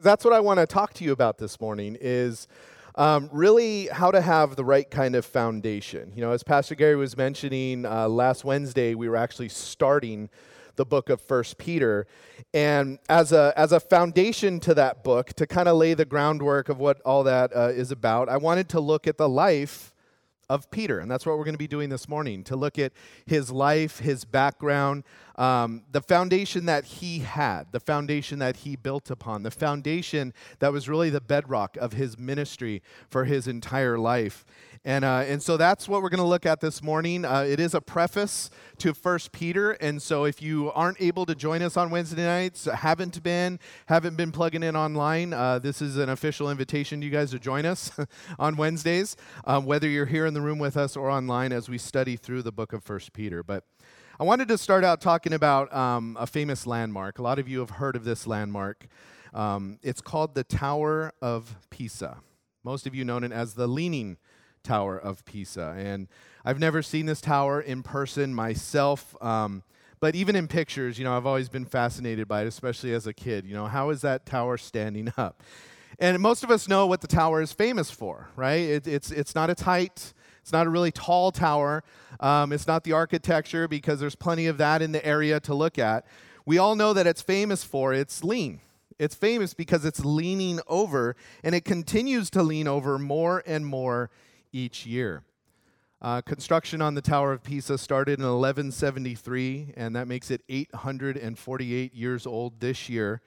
That's what I want to talk to you about this morning is um, really how to have the right kind of foundation. You know, as Pastor Gary was mentioning uh, last Wednesday, we were actually starting the book of First Peter, and as a as a foundation to that book, to kind of lay the groundwork of what all that uh, is about, I wanted to look at the life of Peter. And that's what we're going to be doing this morning to look at his life, his background, um, the foundation that he had, the foundation that he built upon, the foundation that was really the bedrock of his ministry for his entire life. And, uh, and so that's what we're going to look at this morning. Uh, it is a preface to First Peter. And so if you aren't able to join us on Wednesday nights, haven't been, haven't been plugging in online, uh, this is an official invitation to you guys to join us on Wednesdays, um, whether you're here in the room with us or online as we study through the book of First Peter. But I wanted to start out talking about um, a famous landmark. A lot of you have heard of this landmark. Um, it's called the Tower of Pisa. Most of you know it as the Leaning Tower of Pisa. And I've never seen this tower in person myself. Um, but even in pictures, you know, I've always been fascinated by it, especially as a kid. You know, how is that tower standing up? And most of us know what the tower is famous for, right? It, it's, it's not its height, it's not a really tall tower, um, it's not the architecture, because there's plenty of that in the area to look at. We all know that it's famous for its lean. It's famous because it's leaning over, and it continues to lean over more and more each year. Uh, construction on the Tower of Pisa started in 1173, and that makes it 848 years old this year.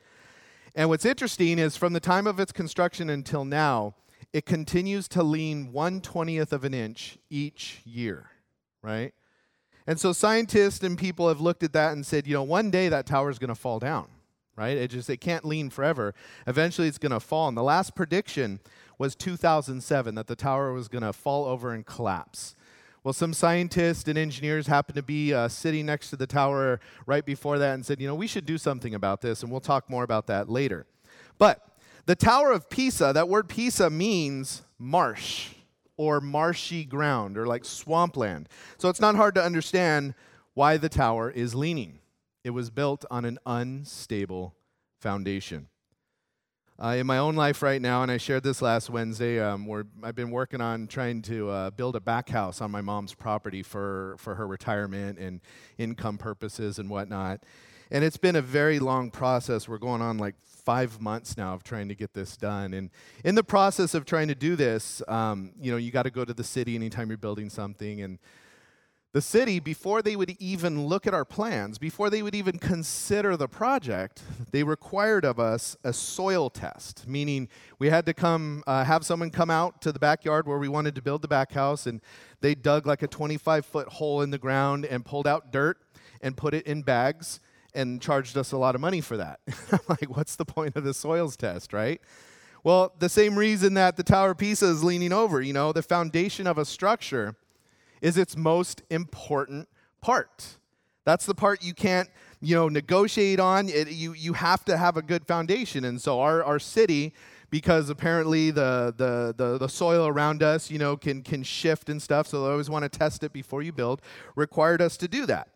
And what's interesting is from the time of its construction until now, it continues to lean 120th of an inch each year, right? And so scientists and people have looked at that and said, you know, one day that tower is going to fall down, right? It just it can't lean forever. Eventually it's going to fall. And the last prediction was 2007 that the tower was going to fall over and collapse. Well, some scientists and engineers happened to be uh, sitting next to the tower right before that and said, you know, we should do something about this, and we'll talk more about that later. But the Tower of Pisa, that word Pisa means marsh or marshy ground or like swampland. So it's not hard to understand why the tower is leaning. It was built on an unstable foundation uh, in my own life right now, and I shared this last Wednesday. Um, I've been working on trying to uh, build a back house on my mom's property for for her retirement and income purposes and whatnot. And it's been a very long process. We're going on like five months now of trying to get this done. And in the process of trying to do this, um, you know, you got to go to the city anytime you're building something and the city, before they would even look at our plans, before they would even consider the project, they required of us a soil test, meaning we had to come, uh, have someone come out to the backyard where we wanted to build the back house, and they dug like a 25 foot hole in the ground and pulled out dirt and put it in bags and charged us a lot of money for that. I'm like, what's the point of the soils test, right? Well, the same reason that the Tower of Pisa is leaning over, you know, the foundation of a structure is its most important part. That's the part you can't, you know, negotiate on. It, you, you have to have a good foundation. And so our, our city, because apparently the, the, the, the soil around us, you know, can, can shift and stuff, so they always want to test it before you build, required us to do that.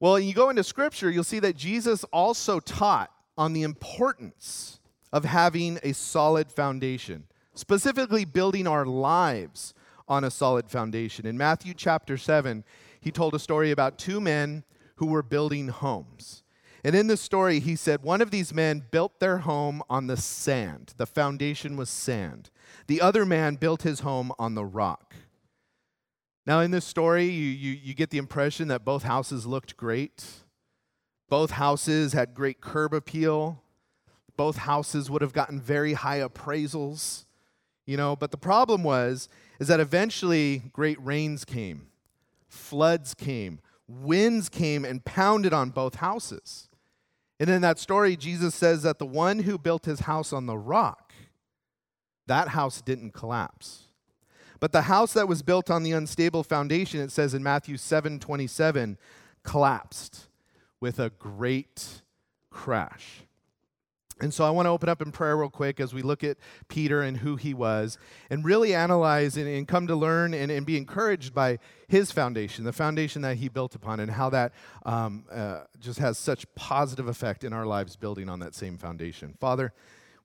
Well, you go into Scripture, you'll see that Jesus also taught on the importance of having a solid foundation, specifically building our lives on a solid foundation. In Matthew chapter 7, he told a story about two men who were building homes. And in this story, he said one of these men built their home on the sand. The foundation was sand. The other man built his home on the rock. Now, in this story, you, you, you get the impression that both houses looked great. Both houses had great curb appeal. Both houses would have gotten very high appraisals. You know, but the problem was is that eventually great rains came, floods came, winds came and pounded on both houses. And in that story, Jesus says that the one who built his house on the rock, that house didn't collapse. But the house that was built on the unstable foundation, it says in Matthew 7 27, collapsed with a great crash. And so I want to open up in prayer real quick as we look at Peter and who he was and really analyze and, and come to learn and, and, be encouraged by his foundation, the foundation that he built upon, and how that um, uh, just has such positive effect in our lives building on that same foundation. Father,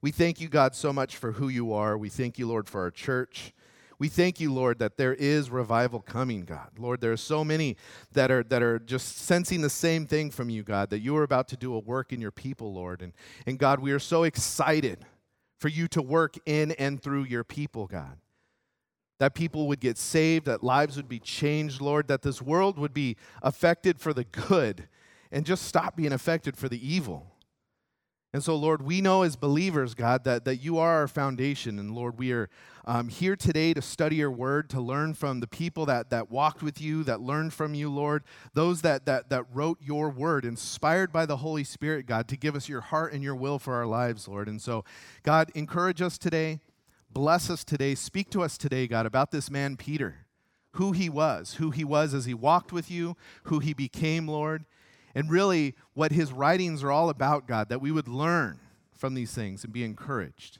we thank you, God, so much for who you are. We thank you, Lord, for our church. We thank you, Lord, that there is revival coming, God. Lord, there are so many that are, that are just sensing the same thing from you, God, that you are about to do a work in your people, Lord. And, and God, we are so excited for you to work in and through your people, God. That people would get saved, that lives would be changed, Lord, that this world would be affected for the good and just stop being affected for the evil. And so, Lord, we know as believers, God, that, that you are our foundation. And Lord, we are um, here today to study your word, to learn from the people that, that walked with you, that learned from you, Lord, those that, that, that wrote your word, inspired by the Holy Spirit, God, to give us your heart and your will for our lives, Lord. And so, God, encourage us today. Bless us today. Speak to us today, God, about this man, Peter, who he was, who he was as he walked with you, who he became, Lord and really what his writings are all about, God, that we would learn from these things and be encouraged.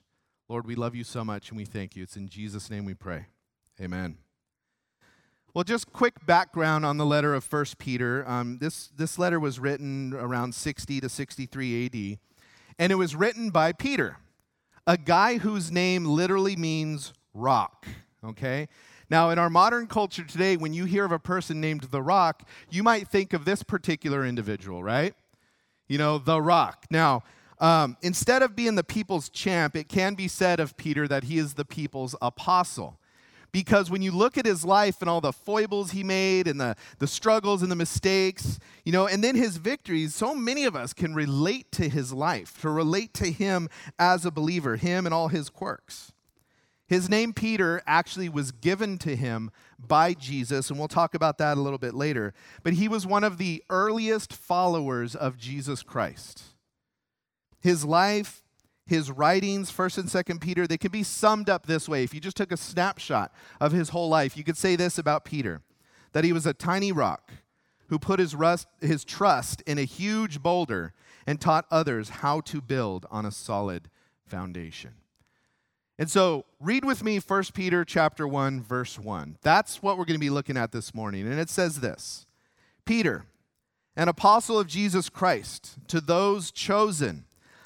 Lord, we love you so much and we thank you. It's in Jesus' name we pray. Amen. Well, just quick background on the letter of 1 Peter. Um, this, this letter was written around 60 to 63 AD, and it was written by Peter, a guy whose name literally means rock, okay? Now, in our modern culture today, when you hear of a person named The Rock, you might think of this particular individual, right? You know, The Rock. Now, um, instead of being the people's champ, it can be said of Peter that he is the people's apostle. Because when you look at his life and all the foibles he made and the, the struggles and the mistakes, you know, and then his victories, so many of us can relate to his life, to relate to him as a believer, him and all his quirks. His name, Peter, actually was given to him by Jesus, and we'll talk about that a little bit later. But he was one of the earliest followers of Jesus Christ. His life, his writings, 1st and 2nd Peter, they can be summed up this way. If you just took a snapshot of his whole life, you could say this about Peter that he was a tiny rock who put his, rust, his trust in a huge boulder and taught others how to build on a solid foundation. And so, read with me 1 Peter chapter 1 verse 1. That's what we're going to be looking at this morning. And it says this. Peter, an apostle of Jesus Christ, to those chosen,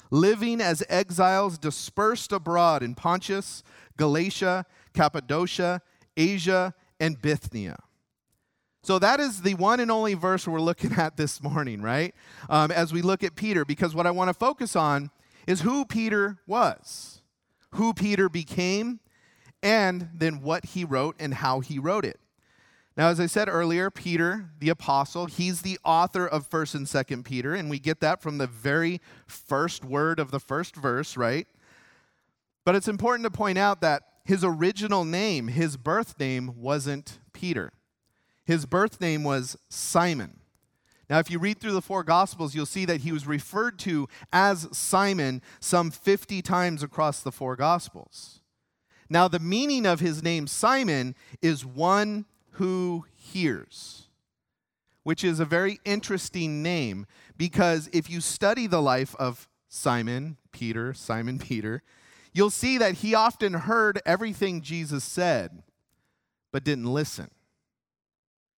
living as exiles dispersed abroad in Pontus, Galatia, Cappadocia, Asia, and Bithynia. So that is the one and only verse we're looking at this morning, right? Um, as we look at Peter, because what I want to focus on is who Peter was who Peter became, and then what he wrote and how he wrote it. Now, as I said earlier, Peter, the apostle, he's the author of 1st and 2nd Peter, and we get that from the very first word of the first verse, right? But it's important to point out that his original name, his birth name, wasn't Peter. His birth name was Simon. Now, if you read through the four Gospels, you'll see that he was referred to as Simon some 50 times across the four Gospels. Now, the meaning of his name, Simon, is one who hears, which is a very interesting name because if you study the life of Simon, Peter, Simon Peter, you'll see that he often heard everything Jesus said, but didn't listen.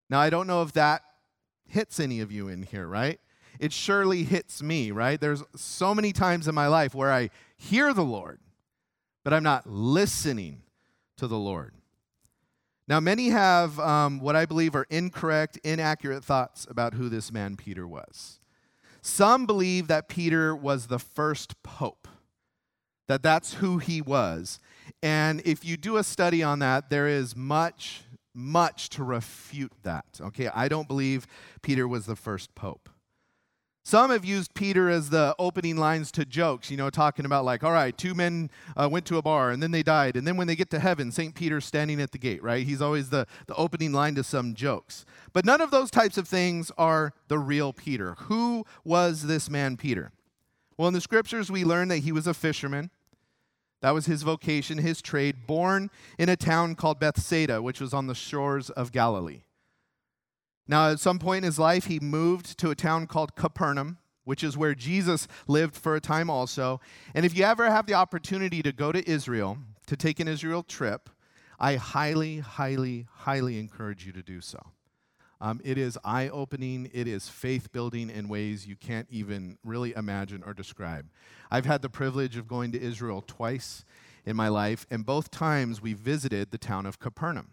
Now, I don't know if that hits any of you in here, right? It surely hits me, right? There's so many times in my life where I hear the Lord, but I'm not listening to the Lord. Now, many have um, what I believe are incorrect, inaccurate thoughts about who this man Peter was. Some believe that Peter was the first pope, that that's who he was. And if you do a study on that, there is much much to refute that. Okay, I don't believe Peter was the first pope. Some have used Peter as the opening lines to jokes, you know, talking about, like, all right, two men uh, went to a bar and then they died. And then when they get to heaven, St. Peter's standing at the gate, right? He's always the, the opening line to some jokes. But none of those types of things are the real Peter. Who was this man, Peter? Well, in the scriptures, we learn that he was a fisherman. That was his vocation, his trade, born in a town called Bethsaida, which was on the shores of Galilee. Now, at some point in his life, he moved to a town called Capernaum, which is where Jesus lived for a time also. And if you ever have the opportunity to go to Israel, to take an Israel trip, I highly, highly, highly encourage you to do so. Um, it is eye opening, it is faith building in ways you can't even really imagine or describe. I've had the privilege of going to Israel twice in my life, and both times we visited the town of Capernaum.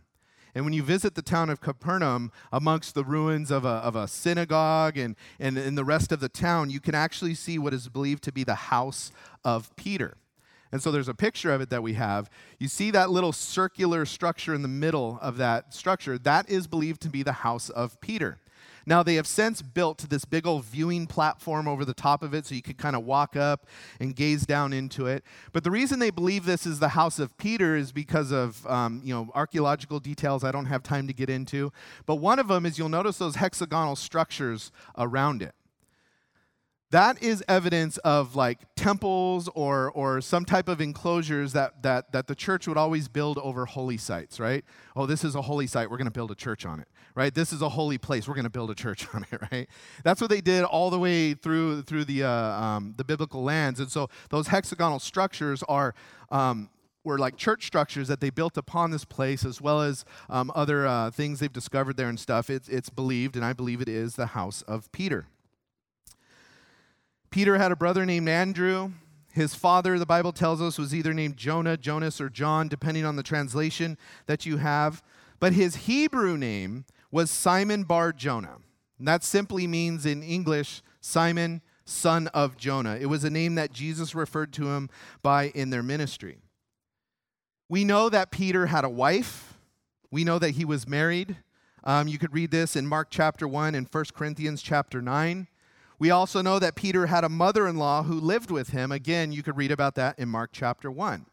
And when you visit the town of Capernaum, amongst the ruins of a, of a synagogue and, and in the rest of the town, you can actually see what is believed to be the house of Peter. And so there's a picture of it that we have. You see that little circular structure in the middle of that structure. That is believed to be the house of Peter. Now, they have since built this big old viewing platform over the top of it so you could kind of walk up and gaze down into it. But the reason they believe this is the house of Peter is because of um, you know, archaeological details I don't have time to get into. But one of them is you'll notice those hexagonal structures around it that is evidence of like temples or, or some type of enclosures that, that, that the church would always build over holy sites, right? Oh, this is a holy site, we're going to build a church on it, right? This is a holy place, we're going to build a church on it, right? That's what they did all the way through, through the, uh, um, the biblical lands. And so those hexagonal structures are. Um, were like church structures that they built upon this place, as well as um, other uh, things they've discovered there and stuff. It's, it's believed, and I believe it is, the house of Peter. Peter had a brother named Andrew. His father, the Bible tells us, was either named Jonah, Jonas, or John, depending on the translation that you have. But his Hebrew name was Simon Bar Jonah. And that simply means in English, Simon, son of Jonah. It was a name that Jesus referred to him by in their ministry. We know that Peter had a wife. We know that he was married. Um, you could read this in Mark chapter 1 and 1 Corinthians chapter 9. We also know that Peter had a mother in law who lived with him. Again, you could read about that in Mark chapter 1.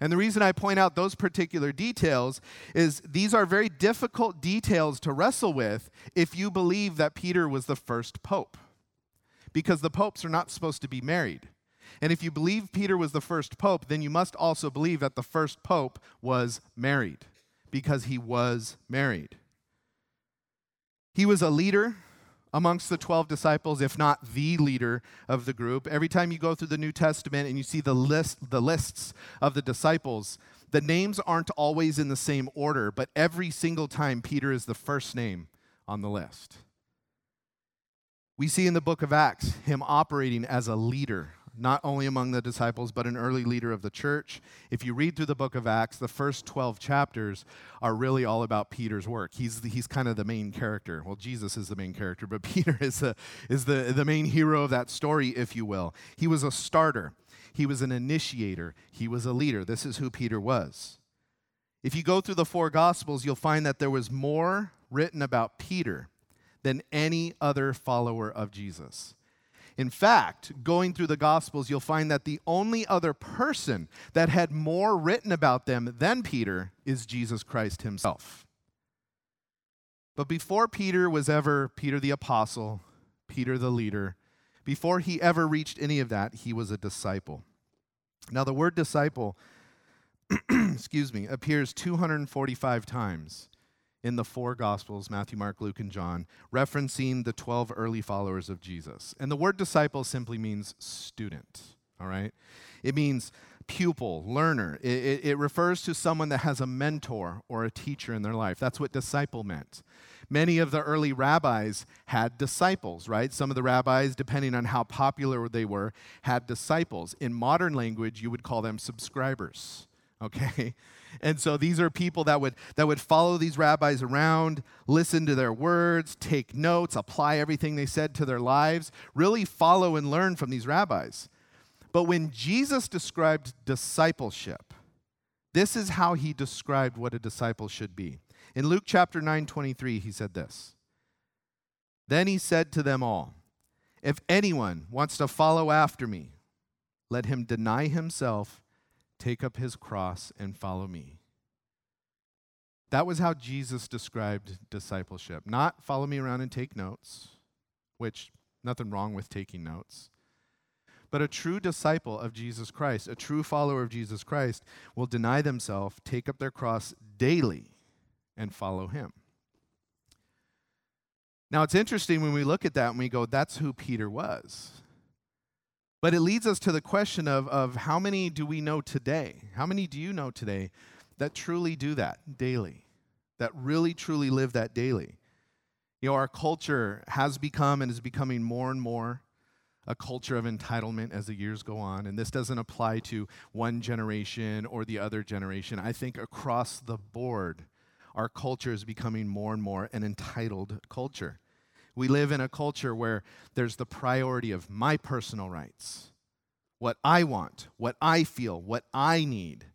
And the reason I point out those particular details is these are very difficult details to wrestle with if you believe that Peter was the first pope. Because the popes are not supposed to be married. And if you believe Peter was the first pope, then you must also believe that the first pope was married, because he was married. He was a leader amongst the 12 disciples, if not the leader of the group. Every time you go through the New Testament and you see the list the lists of the disciples, the names aren't always in the same order, but every single time Peter is the first name on the list. We see in the book of Acts him operating as a leader not only among the disciples, but an early leader of the church. If you read through the book of Acts, the first 12 chapters are really all about Peter's work. He's, the, he's kind of the main character. Well, Jesus is the main character, but Peter is, the, is the, the main hero of that story, if you will. He was a starter, he was an initiator, he was a leader. This is who Peter was. If you go through the four Gospels, you'll find that there was more written about Peter than any other follower of Jesus. In fact, going through the Gospels, you'll find that the only other person that had more written about them than Peter is Jesus Christ himself. But before Peter was ever Peter the apostle, Peter the leader, before he ever reached any of that, he was a disciple. Now, the word disciple, excuse me, appears 245 times in the four Gospels Matthew, Mark, Luke, and John, referencing the 12 early followers of Jesus. And the word disciple simply means student, all right? It means pupil, learner. It, it, it, refers to someone that has a mentor or a teacher in their life. That's what disciple meant. Many of the early rabbis had disciples, right? Some of the rabbis, depending on how popular they were, had disciples. In modern language, you would call them subscribers, okay? And so these are people that would, that would follow these rabbis around, listen to their words, take notes, apply everything they said to their lives, really follow and learn from these rabbis. But when Jesus described discipleship, this is how he described what a disciple should be. In Luke chapter 9, 23, he said this. Then he said to them all, If anyone wants to follow after me, let him deny himself Take up his cross and follow me. That was how Jesus described discipleship. Not follow me around and take notes, which nothing wrong with taking notes. But a true disciple of Jesus Christ, a true follower of Jesus Christ, will deny themselves, take up their cross daily, and follow him. Now, it's interesting when we look at that and we go, that's who Peter was. But it leads us to the question of, of how many do we know today? How many do you know today that truly do that daily? That really, truly live that daily? You know, our culture has become and is becoming more and more a culture of entitlement as the years go on. And this doesn't apply to one generation or the other generation. I think across the board, our culture is becoming more and more an entitled culture. We live in a culture where there's the priority of my personal rights, what I want, what I feel, what I need.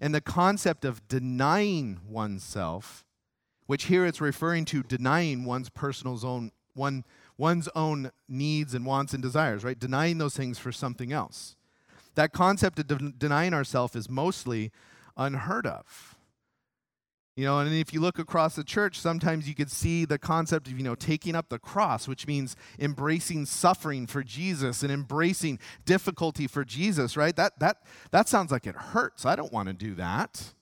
And the concept of denying oneself, which here it's referring to denying one's personal zone, one, one's own needs and wants and desires, right? Denying those things for something else. That concept of de- denying ourselves is mostly unheard of. You know, and if you look across the church, sometimes you could see the concept of, you know, taking up the cross, which means embracing suffering for Jesus and embracing difficulty for Jesus, right? That that that sounds like it hurts. I don't want to do that.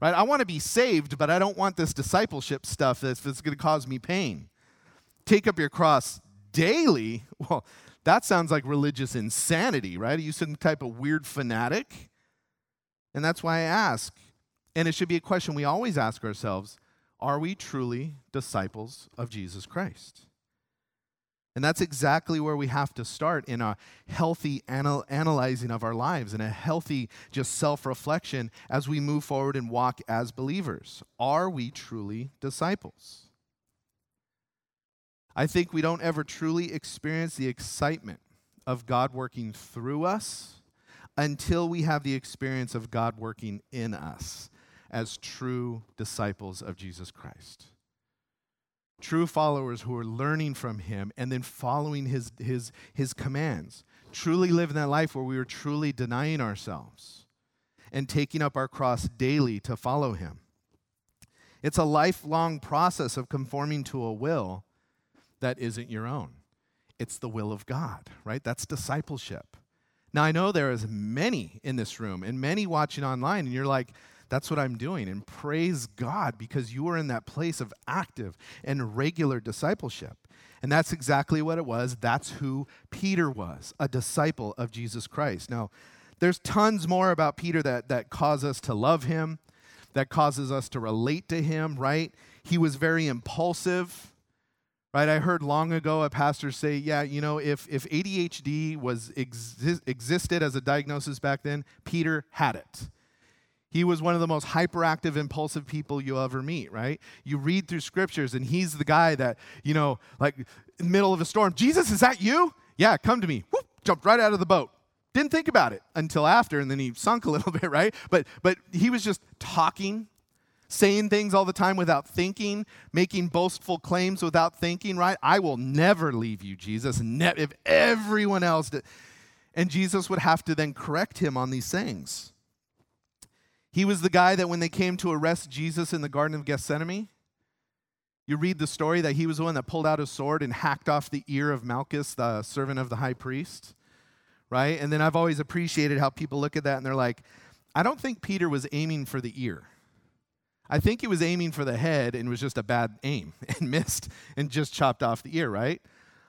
Right? I want to be saved, but I don't want this discipleship stuff that's, that's going to cause me pain. Take up your cross daily. Well, that sounds like religious insanity, right? Are you some type of weird fanatic? And that's why I ask and it should be a question we always ask ourselves Are we truly disciples of Jesus Christ? And that's exactly where we have to start in a healthy anal- analyzing of our lives and a healthy just self reflection as we move forward and walk as believers. Are we truly disciples? I think we don't ever truly experience the excitement of God working through us until we have the experience of God working in us as true disciples of Jesus Christ. True followers who are learning from him and then following his, his, his commands. Truly living that life where we are truly denying ourselves and taking up our cross daily to follow him. It's a lifelong process of conforming to a will that isn't your own. It's the will of God, right? That's discipleship. Now, I know there is many in this room and many watching online, and you're like, that's what I'm doing. And praise God because you are in that place of active and regular discipleship. And that's exactly what it was. That's who Peter was, a disciple of Jesus Christ. Now, there's tons more about Peter that, that cause us to love him, that causes us to relate to him, right? He was very impulsive, right? I heard long ago a pastor say, yeah, you know, if, if ADHD was exi- existed as a diagnosis back then, Peter had it. He was one of the most hyperactive, impulsive people you'll ever meet, right? You read through scriptures, and he's the guy that, you know, like in the middle of a storm, Jesus, is that you? Yeah, come to me. Whoop, jumped right out of the boat. Didn't think about it until after, and then he sunk a little bit, right? But but he was just talking, saying things all the time without thinking, making boastful claims without thinking, right? I will never leave you, Jesus. Ne- if everyone else did. And Jesus would have to then correct him on these things. He was the guy that when they came to arrest Jesus in the Garden of Gethsemane, you read the story that he was the one that pulled out his sword and hacked off the ear of Malchus, the servant of the high priest, right? And then I've always appreciated how people look at that and they're like, I don't think Peter was aiming for the ear. I think he was aiming for the head and was just a bad aim and missed and just chopped off the ear, right?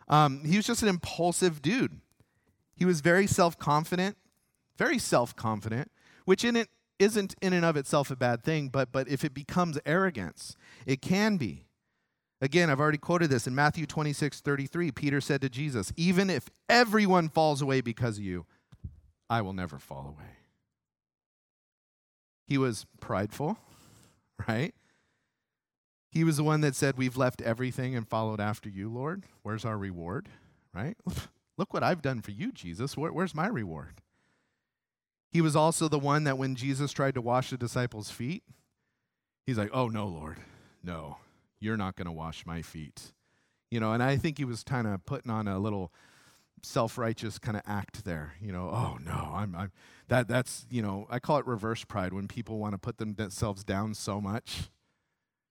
Um, he was just an impulsive dude. He was very self confident, very self confident, which in it isn't in and of itself a bad thing, but, but if it becomes arrogance, it can be. Again, I've already quoted this in Matthew 26, 33. Peter said to Jesus, Even if everyone falls away because of you, I will never fall away. He was prideful, right? He was the one that said, We've left everything and followed after you, Lord. Where's our reward? Right? Look what I've done for you, Jesus. Where, where's my reward? He was also the one that when Jesus tried to wash the disciples' feet, he's like, Oh, no, Lord, no, you're not going to wash my feet. You know, and I think he was kind of putting on a little self-righteous kind of act there you know oh no i'm, I'm that that's you know i call it reverse pride when people want to put themselves down so much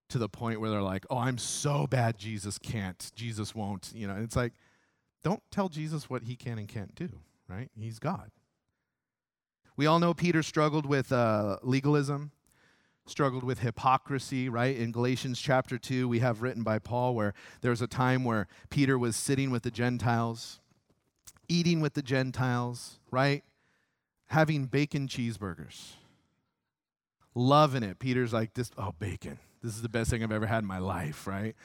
to the point where they're like oh i'm so bad jesus can't jesus won't you know And it's like don't tell jesus what he can and can't do right? He's god we all know Peter struggled with uh, legalism, struggled with hypocrisy, right? In Galatians chapter 2, we have written by Paul where there's a time where Peter was sitting with the Gentiles, eating with the Gentiles, right? Having bacon cheeseburgers. Loving it. Peter's like, this, oh, bacon. This is the best thing I've ever had in my life, right?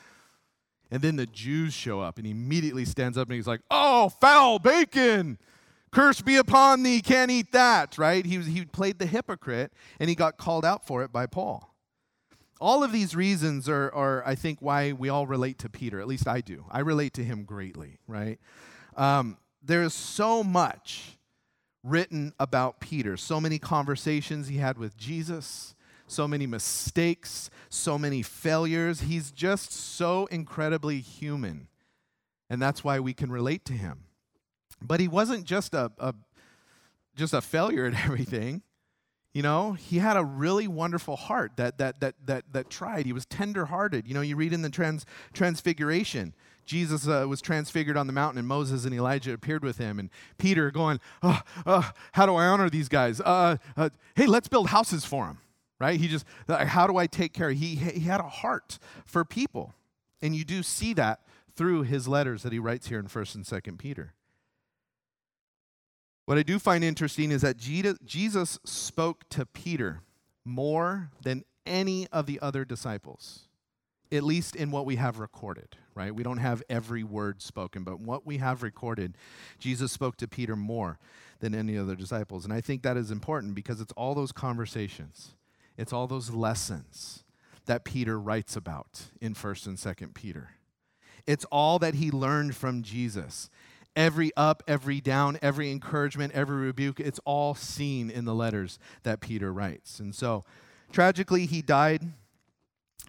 And then the Jews show up and he immediately stands up and he's like, oh, foul bacon. Curse be upon thee, can't eat that, right? He, he played the hypocrite and he got called out for it by Paul. All of these reasons are, are, I think, why we all relate to Peter. At least I do. I relate to him greatly, right? Um, there's so much written about Peter, so many conversations he had with Jesus, so many mistakes, so many failures. He's just so incredibly human. And that's why we can relate to him. But he wasn't just a, a just a failure at everything. You know, he had a really wonderful heart that that that that that tried. He was tenderhearted. You know, you read in the trans transfiguration, Jesus uh, was transfigured on the mountain, and Moses and Elijah appeared with him, and Peter going, oh, oh, "How do I honor these guys? Uh, uh, hey, let's build houses for them." Right? He just, how do I take care? He he had a heart for people, and you do see that through his letters that he writes here in First and Second Peter. What I do find interesting is that Jesus spoke to Peter more than any of the other disciples, at least in what we have recorded, right? We don't have every word spoken, but what we have recorded, Jesus spoke to Peter more than any other disciples. And I think that is important because it's all those conversations, it's all those lessons that Peter writes about in 1st and 2nd Peter. It's all that he learned from Jesus every up, every down, every encouragement, every rebuke, it's all seen in the letters that Peter writes. And so, tragically, he died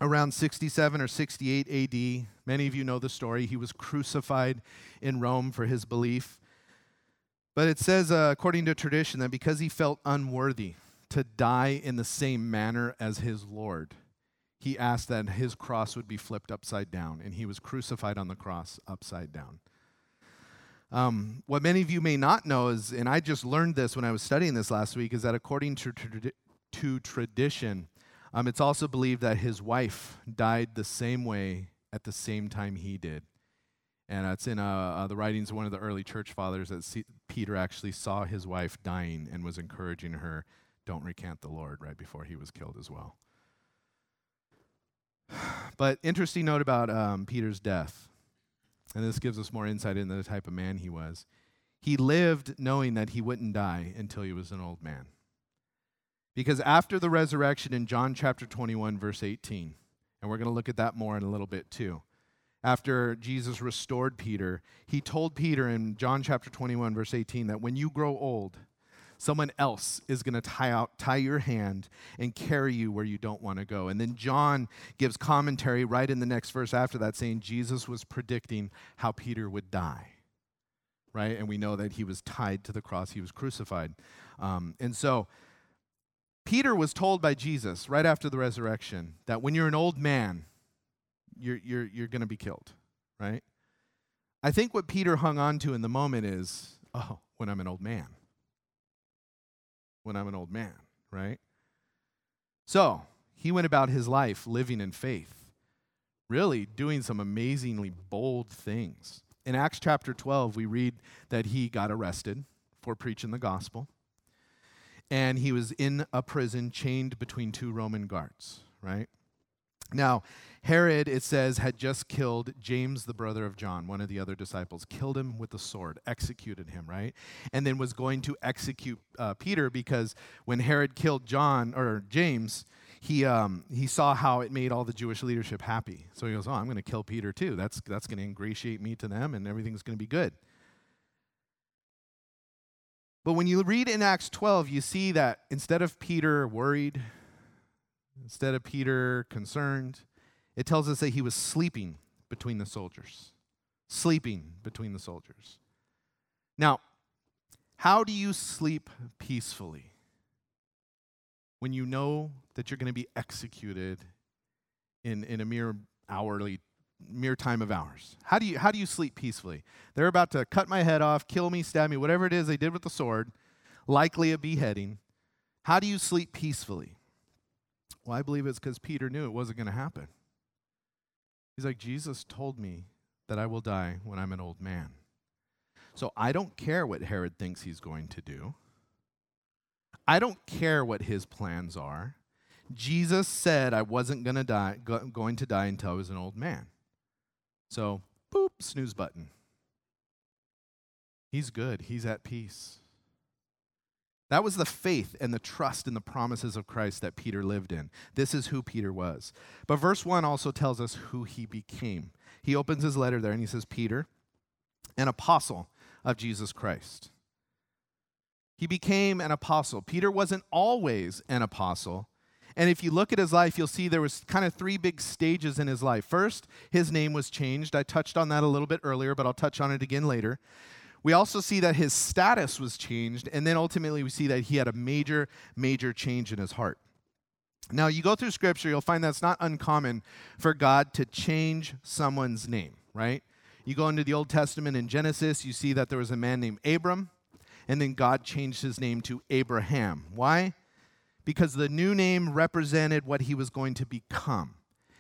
around 67 or 68 AD. Many of you know the story. He was crucified in Rome for his belief. But it says, uh, according to tradition, that because he felt unworthy to die in the same manner as his Lord, he asked that his cross would be flipped upside down, and he was crucified on the cross upside down. Um, what many of you may not know is, and I just learned this when I was studying this last week, is that according to, to tradition, um, it's also believed that his wife died the same way at the same time he did. And it's in uh, uh, the writings of one of the early church fathers that C- Peter actually saw his wife dying and was encouraging her, don't recant the Lord, right before he was killed as well. But interesting note about um, Peter's death and this gives us more insight into the type of man he was. He lived knowing that he wouldn't die until he was an old man. Because after the resurrection in John chapter 21, verse 18, and we're going to look at that more in a little bit too. After Jesus restored Peter, he told Peter in John chapter 21, verse 18, that when you grow old, Someone else is going to tie out tie your hand and carry you where you don't want to go. And then John gives commentary right in the next verse after that saying Jesus was predicting how Peter would die. Right? And we know that he was tied to the cross, he was crucified. Um, and so Peter was told by Jesus right after the resurrection that when you're an old man, you're, you're, you're going to be killed, right? I think what Peter hung on to in the moment is, oh, when I'm an old man when I'm an old man, right? So he went about his life living in faith, really doing some amazingly bold things. In Acts chapter 12, we read that he got arrested for preaching the gospel, and he was in a prison chained between two Roman guards, right? Now, Herod, it says, had just killed James, the brother of John, one of the other disciples, killed him with the sword, executed him, right? And then was going to execute uh, Peter because when Herod killed John or James, he, um, he saw how it made all the Jewish leadership happy. So he goes, Oh, I'm going to kill Peter too. That's, that's going to ingratiate me to them, and everything's going to be good. But when you read in Acts 12, you see that instead of Peter worried, instead of Peter concerned, it tells us that he was sleeping between the soldiers. Sleeping between the soldiers. Now, how do you sleep peacefully when you know that you're going to be executed in, in a mere hourly mere time of hours how do you how do you sleep peacefully they're about to cut my head off kill me stab me whatever it is they did with the sword likely a beheading how do you sleep peacefully Well, I believe it's because Peter knew it wasn't going to happen. He's like, Jesus told me that I will die when I'm an old man. So I don't care what Herod thinks he's going to do. I don't care what his plans are. Jesus said I wasn't gonna die, go, going to die until I was an old man. So, boop, snooze button. He's good. He's at peace. That was the faith and the trust in the promises of Christ that Peter lived in. This is who Peter was. But verse 1 also tells us who he became. He opens his letter there and he says, Peter, an apostle of Jesus Christ. He became an apostle. Peter wasn't always an apostle. And if you look at his life, you'll see there was kind of three big stages in his life. First, his name was changed. I touched on that a little bit earlier, but I'll touch on it again later. We also see that his status was changed, and then ultimately we see that he had a major, major change in his heart. Now, you go through scripture, you'll find that it's not uncommon for God to change someone's name, right? You go into the Old Testament in Genesis, you see that there was a man named Abram, and then God changed his name to Abraham. Why? Because the new name represented what he was going to become.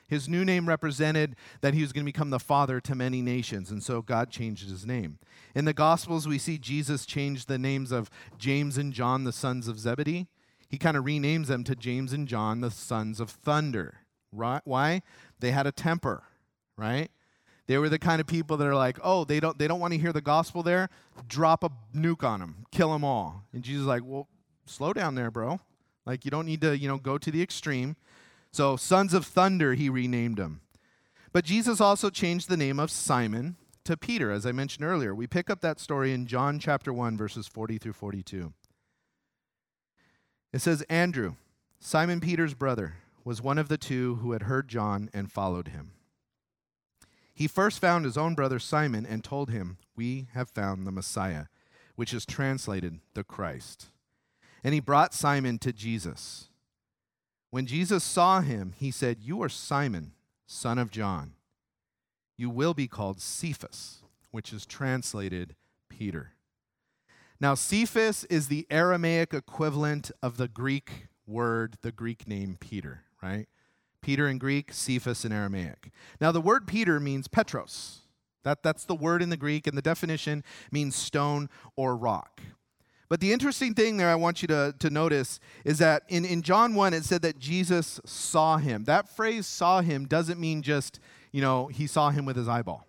His new name represented that he was going to become the father to many nations, and so God changed his name. In the Gospels, we see Jesus change the names of James and John, the sons of Zebedee. He kind of renames them to James and John, the sons of thunder. Right? Why? They had a temper, right? They were the kind of people that are like, oh, they don't, they don't want to hear the gospel there. Drop a nuke on them, kill them all. And Jesus is like, well, slow down there, bro. Like you don't need to, you know, go to the extreme. So, sons of thunder, he renamed them. But Jesus also changed the name of Simon to Peter, as I mentioned earlier. We pick up that story in John chapter 1, verses 40 through 42. It says, Andrew, Simon Peter's brother, was one of the two who had heard John and followed him. He first found his own brother Simon and told him, We have found the Messiah, which is translated the Christ. And he brought Simon to Jesus. When Jesus saw him, he said, You are Simon, son of John. You will be called Cephas, which is translated Peter. Now, Cephas is the Aramaic equivalent of the Greek word, the Greek name Peter, right? Peter in Greek, Cephas in Aramaic. Now, the word Peter means Petros. That, that's the word in the Greek, and the definition means stone or rock. But the interesting thing there I want you to, to notice is that in, in John 1, it said that Jesus saw him. That phrase saw him doesn't mean just, you know, he saw him with his eyeball.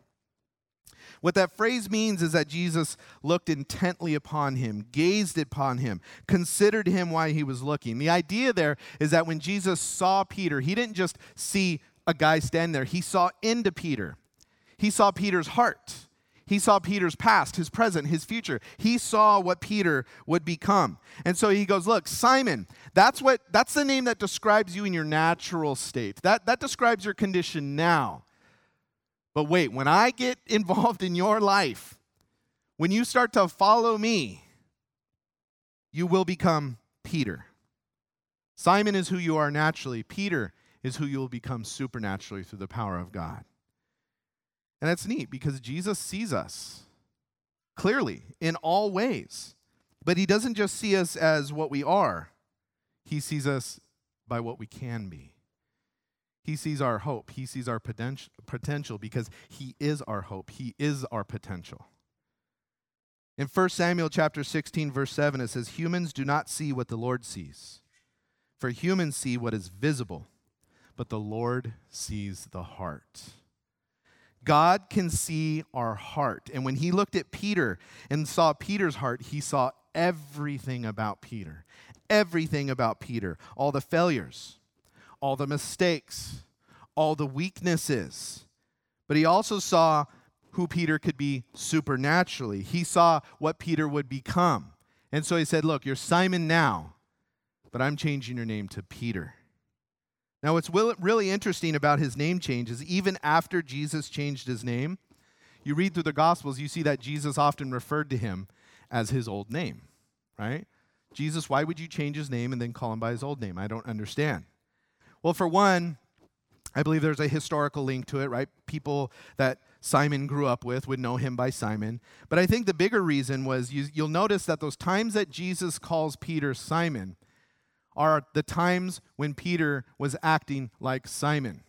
What that phrase means is that Jesus looked intently upon him, gazed upon him, considered him while he was looking. The idea there is that when Jesus saw Peter, he didn't just see a guy stand there, he saw into Peter. He saw Peter's heart. He saw Peter's past, his present, his future. He saw what Peter would become. And so he goes, Look, Simon, that's what that's the name that describes you in your natural state. That, that describes your condition now. But wait, when I get involved in your life, when you start to follow me, you will become Peter. Simon is who you are naturally, Peter is who you will become supernaturally through the power of God. And that's neat because Jesus sees us clearly in all ways. But he doesn't just see us as what we are, he sees us by what we can be. He sees our hope, he sees our potential because he is our hope, he is our potential. In 1 Samuel chapter 16 verse 7 it says humans do not see what the Lord sees. For humans see what is visible, but the Lord sees the heart. God can see our heart. And when he looked at Peter and saw Peter's heart, he saw everything about Peter. Everything about Peter. All the failures, all the mistakes, all the weaknesses. But he also saw who Peter could be supernaturally. He saw what Peter would become. And so he said, Look, you're Simon now, but I'm changing your name to Peter. Now, what's really interesting about his name change is even after Jesus changed his name, you read through the Gospels, you see that Jesus often referred to him as his old name, right? Jesus, why would you change his name and then call him by his old name? I don't understand. Well, for one, I believe there's a historical link to it, right? People that Simon grew up with would know him by Simon. But I think the bigger reason was you, will notice that those times that Jesus calls Peter Simon, are the times when Peter was acting like Simon.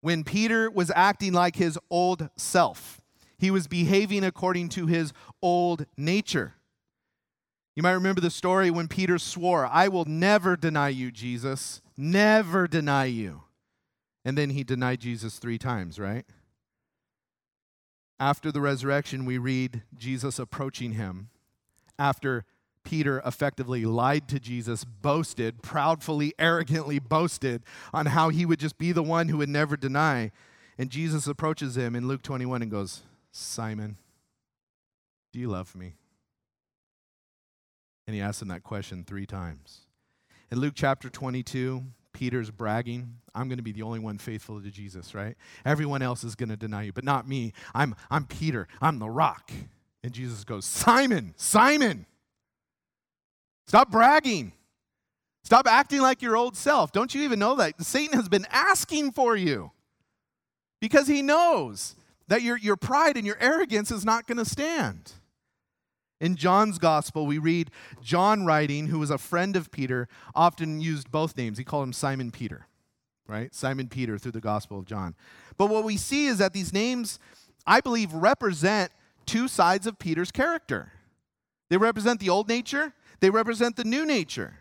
When Peter was acting like his old self, he was behaving according to his old nature. You might remember the story when Peter swore, I will never deny you, Jesus, never deny you. And then he denied Jesus three times, right? After the resurrection, we read Jesus approaching him after Peter effectively lied to Jesus, boasted, proudly, arrogantly boasted on how he would just be the one who would never deny. And Jesus approaches him in Luke 21 and goes, Simon, do you love me? And he asks him that question three times. In Luke chapter 22, Peter's bragging, I'm going to be the only one faithful to Jesus, right? Everyone else is going to deny you, but not me. I'm, I'm Peter. I'm the rock. And Jesus goes, Simon, Simon, stop bragging. Stop acting like your old self. Don't you even know that? Satan has been asking for you because he knows that your, your pride and your arrogance is not going to stand. In John's gospel, we read John writing, who was a friend of Peter, often used both names. He called him Simon Peter, right? Simon Peter through the gospel of John. But what we see is that these names, I believe, represent two sides of Peter's character. They represent the old nature, they represent the new nature.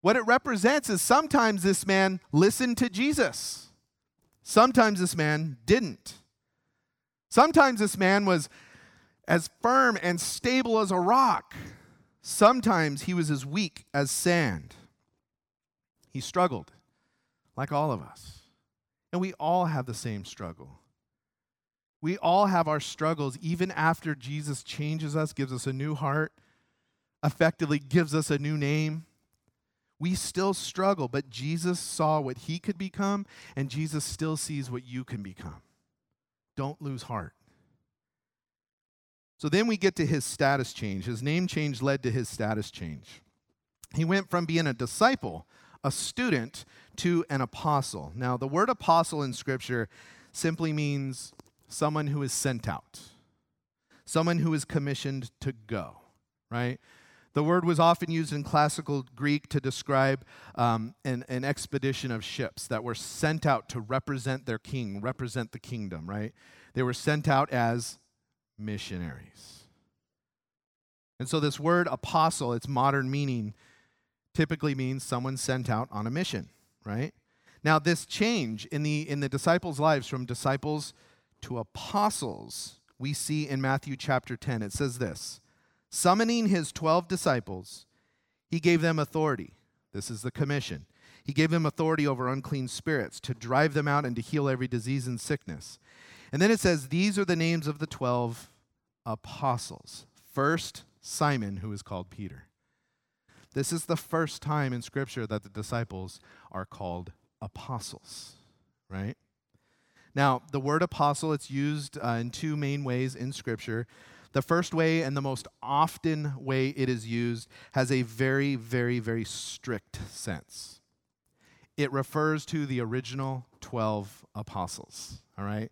What it represents is sometimes this man listened to Jesus, sometimes this man didn't. Sometimes this man was as firm and stable as a rock. Sometimes he was as weak as sand. He struggled, like all of us. And we all have the same struggle. We all have our struggles, even after Jesus changes us, gives us a new heart, effectively gives us a new name. We still struggle, but Jesus saw what he could become, and Jesus still sees what you can become. Don't lose heart. So then we get to his status change. His name change led to his status change. He went from being a disciple, a student, to an apostle. Now, the word apostle in Scripture simply means someone who is sent out, someone who is commissioned to go, right? The word was often used in classical Greek to describe um, an, an expedition of ships that were sent out to represent their king, represent the kingdom, right? They were sent out as missionaries. And so, this word apostle, its modern meaning, typically means someone sent out on a mission, right? Now, this change in the, in the disciples' lives from disciples to apostles, we see in Matthew chapter 10. It says this Summoning his 12 disciples, he gave them authority. This is the commission. He gave them authority over unclean spirits to drive them out and to heal every disease and sickness. And then it says, These are the names of the 12 apostles. First, Simon, who is called Peter. This is the first time in Scripture that the disciples are called apostles, right? Now, the word apostle, it's used uh, in two main ways in Scripture. The first way and the most often way it is used has a very, very, very strict sense. It refers to the original 12 apostles, all right?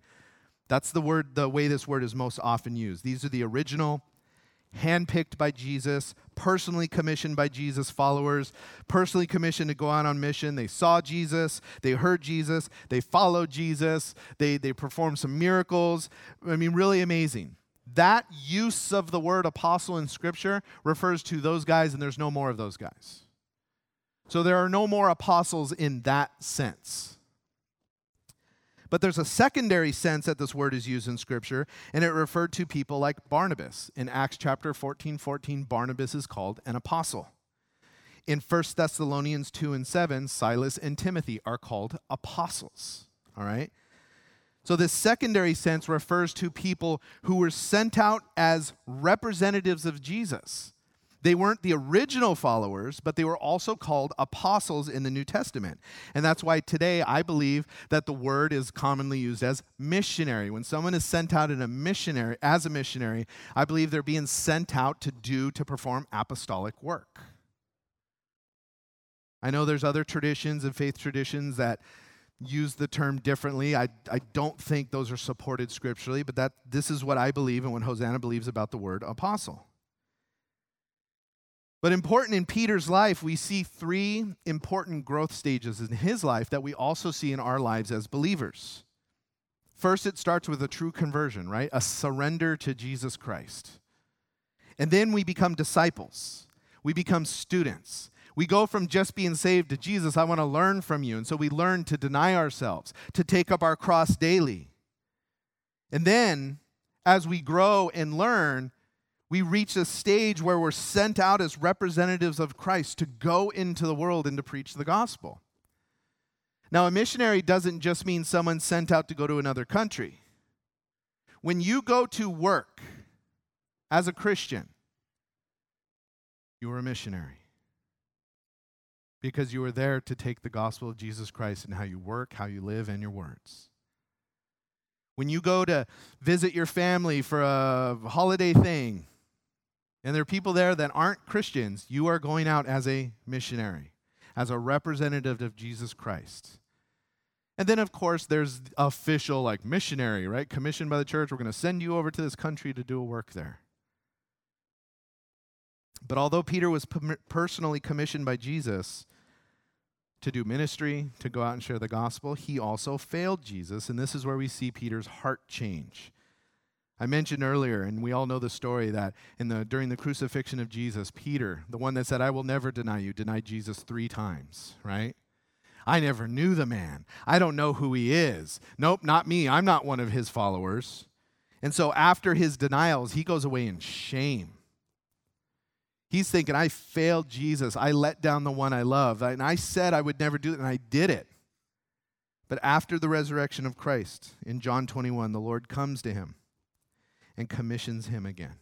That's the word, the way this word is most often used. These are the original, handpicked by Jesus, personally commissioned by Jesus followers, personally commissioned to go out on mission. They saw Jesus, they heard Jesus, they followed Jesus, they, they performed some miracles. I mean, really amazing. That use of the word apostle in Scripture refers to those guys, and there's no more of those guys. So there are no more apostles in that sense. But there's a secondary sense that this word is used in Scripture, and it referred to people like Barnabas. In Acts chapter 14 14, Barnabas is called an apostle. In 1 Thessalonians 2 and 7, Silas and Timothy are called apostles. All right? So, this secondary sense refers to people who were sent out as representatives of Jesus. They weren't the original followers, but they were also called apostles in the New Testament. And that's why today I believe that the word is commonly used as missionary. When someone is sent out in a missionary as a missionary, I believe they're being sent out to do to perform apostolic work. I know there's other traditions and faith traditions that use the term differently. I, I don't think those are supported scripturally, but that this is what I believe and what Hosanna believes about the word apostle. But important in Peter's life, we see three important growth stages in his life that we also see in our lives as believers. First, it starts with a true conversion, right? A surrender to Jesus Christ. And then we become disciples, we become students. We go from just being saved to Jesus, I want to learn from you. And so we learn to deny ourselves, to take up our cross daily. And then, as we grow and learn, we reach a stage where we're sent out as representatives of Christ to go into the world and to preach the gospel. Now, a missionary doesn't just mean someone sent out to go to another country. When you go to work as a Christian, you are a missionary because you are there to take the gospel of Jesus Christ and how you work, how you live, and your words. When you go to visit your family for a holiday thing, and there are people there that aren't Christians, you are going out as a missionary, as a representative of Jesus Christ. And then, of course, there's official, like missionary, right? Commissioned by the church. We're going to send you over to this country to do a work there. But although Peter was personally commissioned by Jesus to do ministry, to go out and share the gospel, he also failed Jesus. And this is where we see Peter's heart change. I mentioned earlier, and we all know the story that in the, during the crucifixion of Jesus, Peter, the one that said, I will never deny you, denied Jesus three times, right? I never knew the man. I don't know who he is. Nope, not me. I'm not one of his followers. And so after his denials, he goes away in shame. He's thinking, I failed Jesus. I let down the one I love. And I said I would never do it, and I did it. But after the resurrection of Christ, in John 21, the Lord comes to him and commissions him again.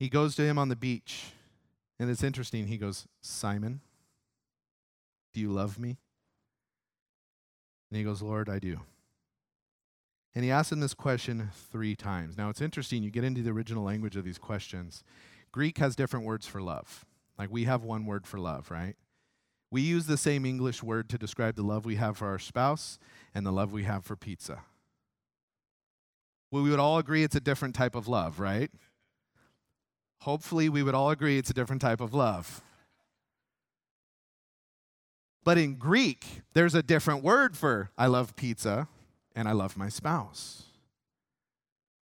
He goes to him on the beach, and it's interesting. He goes, Simon, do you love me? And he goes, Lord, I do. And he asks him this question three times. Now, it's interesting. You get into the original language of these questions. Greek has different words for love. Like we have one word for love, right? We use the same English word to describe the love we have for our spouse and the love we have for pizza. Well, we would all agree it's a different type of love, right? Hopefully, we would all agree it's a different type of love. But in Greek, there's a different word for I love pizza and I love my spouse.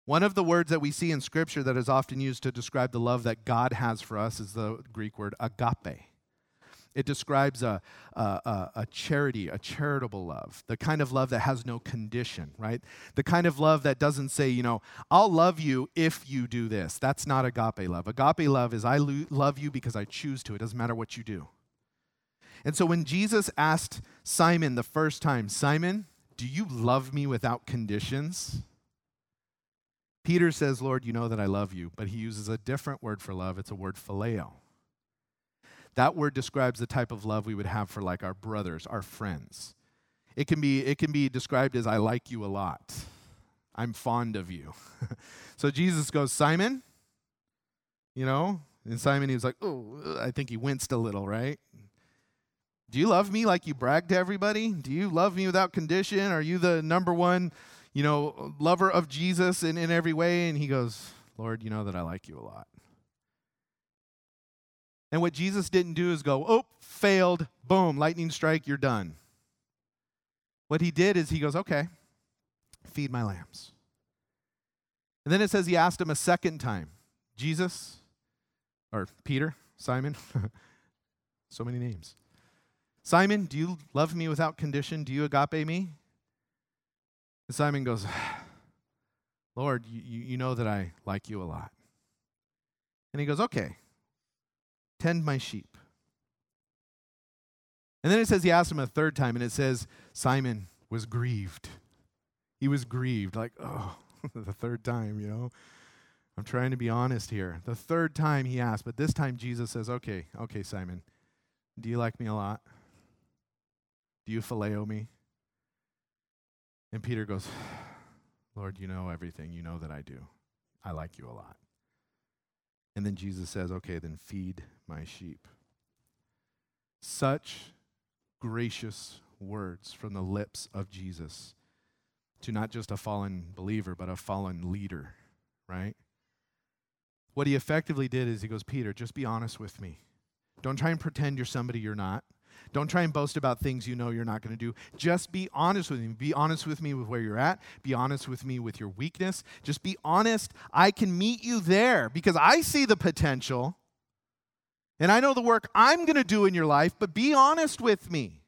One of the words that we see in Scripture that is often used to describe the love that God has for us is the Greek word agape. It describes a, a, a, charity, a charitable love, the kind of love that has no condition, right? The kind of love that doesn't say, you know, I'll love you if you do this. That's not agape love. Agape love is I lo- love you because I choose to. It doesn't matter what you do. And so when Jesus asked Simon the first time, Simon, do you love me without conditions? Peter says, Lord, you know that I love you, but he uses a different word for love. It's a word phileo. That word describes the type of love we would have for like our brothers, our friends. It can be it can be described as I like you a lot. I'm fond of you. so Jesus goes, "Simon, you know?" And Simon he was like, "Oh, I think he winced a little, right?" Do you love me like you brag to everybody? Do you love me without condition? Are you the number one, you know, lover of Jesus in, in every way? And he goes, Lord, you know that I like you a lot. And what Jesus didn't do is go, oh, failed, boom, lightning strike, you're done. What he did is he goes, okay, feed my lambs. And then it says he asked him a second time, Jesus, or Peter, Simon, so many names. Simon, do you love me without condition? Do you agape me? And Simon goes, Lord, you, you know that I like you a lot. And he goes, okay, Tend my sheep. And then it says he asked him a third time, and it says Simon was grieved. He was grieved, like, oh, the third time, you know. I'm trying to be honest here. The third time he asked, but this time Jesus says, okay, okay, Simon, do you like me a lot? Do you phileo me? And Peter goes, Lord, you know everything. You know that I do. I like you a lot. And then Jesus says, okay, then feed my sheep. Such gracious words from the lips of Jesus to not just a fallen believer, but a fallen leader, right? what he effectively did is he goes, Peter, just be honest with me. Don't try and pretend you're somebody you're not. Don't try and boast about things you know you're not going to do. Just be honest with me. Be honest with me with where you're at. Be honest with me with your weakness. Just be honest. I can meet you there because I see the potential and I know the work I'm going to do in your life, but be honest with me.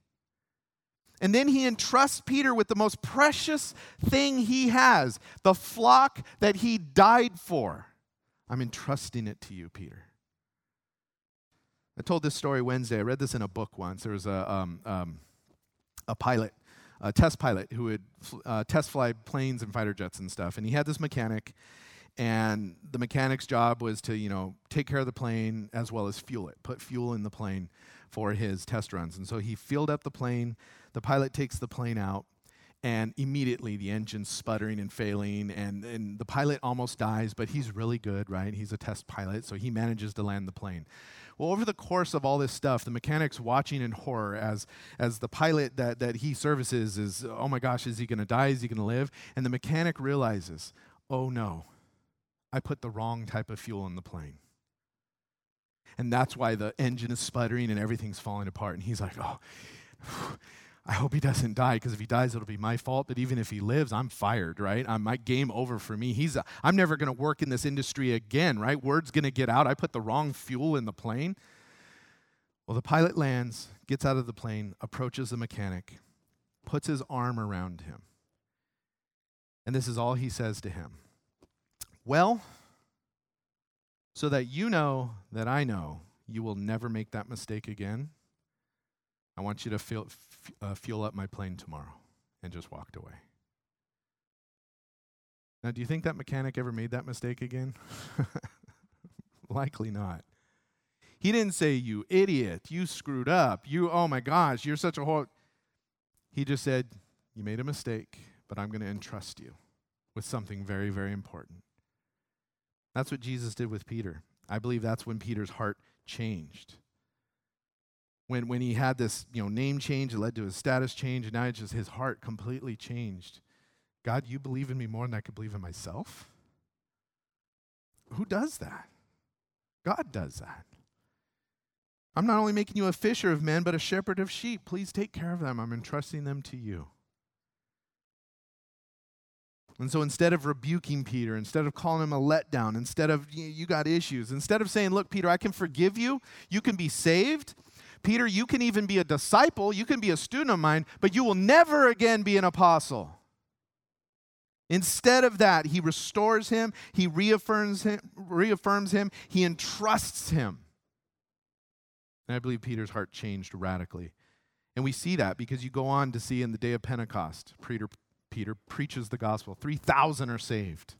And then he entrusts Peter with the most precious thing he has the flock that he died for. I'm entrusting it to you, Peter. I told this story Wednesday. I read this in a book once. There was a, um, um, a pilot, a test pilot, who would uh, test fly planes and fighter jets and stuff. And he had this mechanic, and the mechanic's job was to, you know, take care of the plane as well as fuel it, put fuel in the plane for his test runs. And so he filled up the plane. The pilot takes the plane out, and immediately the engine's sputtering and failing, and, and the pilot almost dies, but he's really good, right? He's a test pilot, so he manages to land the plane. Well, over the course of all this stuff, the mechanic's watching in horror as, as the pilot that, that he services is, oh my gosh, is he going to die? Is he going to live? And the mechanic realizes, oh no, I put the wrong type of fuel in the plane. And that's why the engine is sputtering and everything's falling apart. And he's like, oh, I hope he doesn't die because if he dies, it'll be my fault. But even if he lives, I'm fired, right? I'm, my game over for me. He's, a, I'm never going to work in this industry again, right? Word's going to get out. I put the wrong fuel in the plane. Well, the pilot lands, gets out of the plane, approaches the mechanic, puts his arm around him. And this is all he says to him Well, so that you know that I know you will never make that mistake again, I want you to feel, uh, fuel up my plane tomorrow, and just walked away. Now, do you think that mechanic ever made that mistake again? Likely not. He didn't say, You idiot, you screwed up, you, oh my gosh, you're such a whole. He just said, You made a mistake, but I'm going to entrust you with something very, very important. That's what Jesus did with Peter. I believe that's when Peter's heart changed when, when he had this you know, name change, it led to his status change, and now it's just his heart completely changed. God, you believe in me more than I could believe in myself? Who does that? God does that. I'm not only making you a fisher of men, but a shepherd of sheep. Please take care of them. I'm entrusting them to you. And so instead of rebuking Peter, instead of calling him a letdown, instead of you got issues, instead of saying, Look, Peter, I can forgive you, you can be saved, Peter, you can even be a disciple, you can be a student of mine, but you will never again be an apostle. Instead of that, he restores him, he reaffirms him, reaffirms him, he entrusts him. And I believe Peter's heart changed radically. And we see that because you go on to see in the day of Pentecost, Peter, Peter preaches the gospel. 3,000 are saved.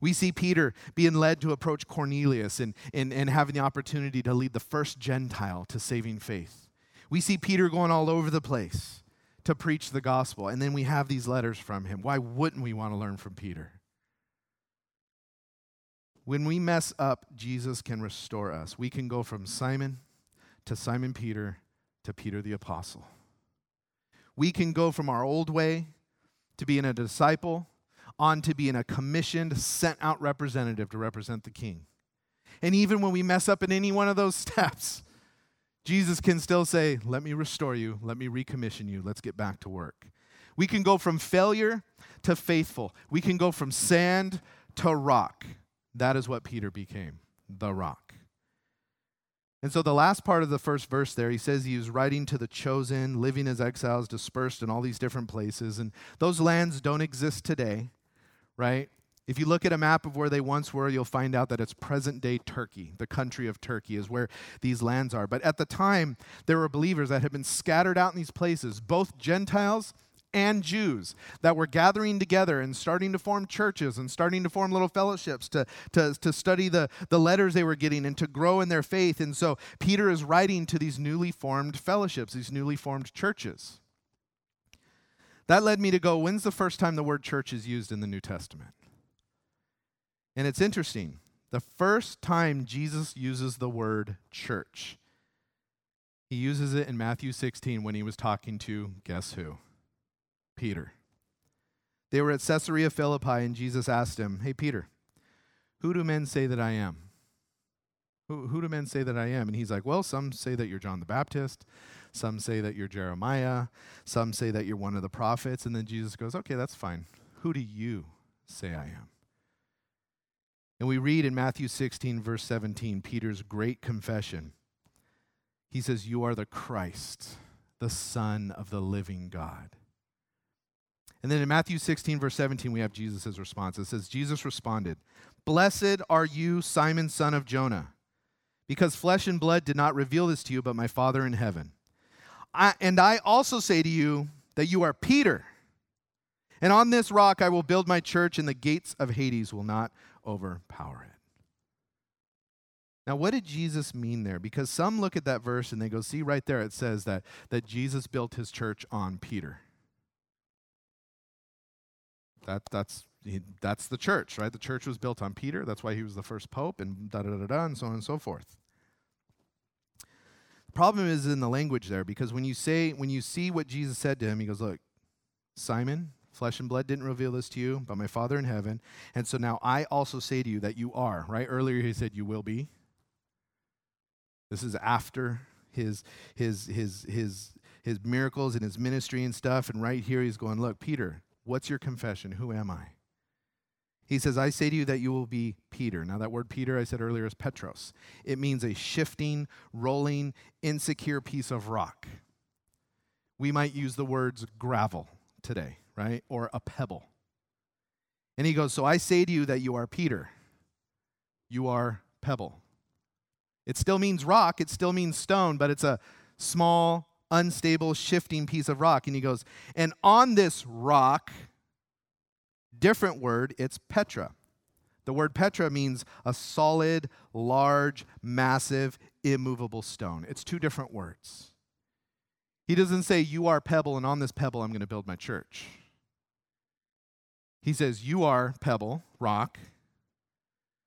We see Peter being led to approach Cornelius and, and, and having the opportunity to lead the first Gentile to saving faith. We see Peter going all over the place to preach the gospel. And then we have these letters from him. Why wouldn't we want to learn from Peter? When we mess up, Jesus can restore us. We can go from Simon to Simon Peter to Peter the apostle. We can go from our old way to being a disciple on to being a commissioned, sent out representative to represent the king. And even when we mess up in any one of those steps, Jesus can still say, Let me restore you, let me recommission you, let's get back to work. We can go from failure to faithful, we can go from sand to rock. That is what Peter became the rock. And so, the last part of the first verse there, he says he was writing to the chosen, living as exiles, dispersed in all these different places. And those lands don't exist today right? If you look at a map of where they once were, you'll find out that it's present day Turkey. The country of Turkey is where these lands are. But at the time, there were believers that had been scattered out in these places, both Gentiles and Jews that were gathering together and starting to form churches and starting to form little fellowships to, to, to study the, the letters they were getting and to grow in their faith. And so Peter is writing to these newly formed fellowships, these newly formed churches. That led me to go, when's the first time the word church is used in the New Testament? And it's interesting. The first time Jesus uses the word church, he uses it in Matthew 16 when he was talking to, guess who? Peter. They were at Caesarea Philippi, and Jesus asked him, Hey, Peter, Who do men say that I am? Who, who do men say that I am? And he's like, Well, some say that you're John the Baptist. Some say that you're Jeremiah. Some say that you're one of the prophets. And then Jesus goes, Okay, that's fine. Who do you say I am? And we read in Matthew 16, verse 17, Peter's great confession. He says, You are the Christ, the Son of the living God. And then in Matthew 16, verse 17, we have Jesus' response. It says, Jesus responded, Blessed are you, Simon, son of Jonah, because flesh and blood did not reveal this to you, but my Father in heaven. I, and I also say to you that you are Peter. And on this rock I will build my church, and the gates of Hades will not overpower it. Now, what did Jesus mean there? Because some look at that verse and they go, see, right there it says that, that Jesus built his church on Peter. That, that's, that's the church, right? The church was built on Peter. That's why he was the first pope, and da da da da, and so on and so forth. Problem is in the language there, because when you say, when you see what Jesus said to him, he goes, Look, Simon, flesh and blood didn't reveal this to you, but my Father in heaven. And so now I also say to you that you are, right? Earlier he said you will be. This is after his his his his his miracles and his ministry and stuff. And right here he's going, Look, Peter, What's your confession? Who am I? He says, I say to you that you will be Peter. Now, that word Peter I said earlier is Petros. It means a shifting, rolling, insecure piece of rock. We might use the words gravel today, right? Or a pebble. And he goes, So I say to you that you are Peter. You are pebble. It still means rock, it still means stone, but it's a small, unstable, shifting piece of rock. And he goes, and on this rock, different word, it's Petra. The word Petra means a solid, large, massive, immovable stone. It's two different words. He doesn't say, You are pebble, and on this pebble I'm going to build my church. He says, You are pebble, rock,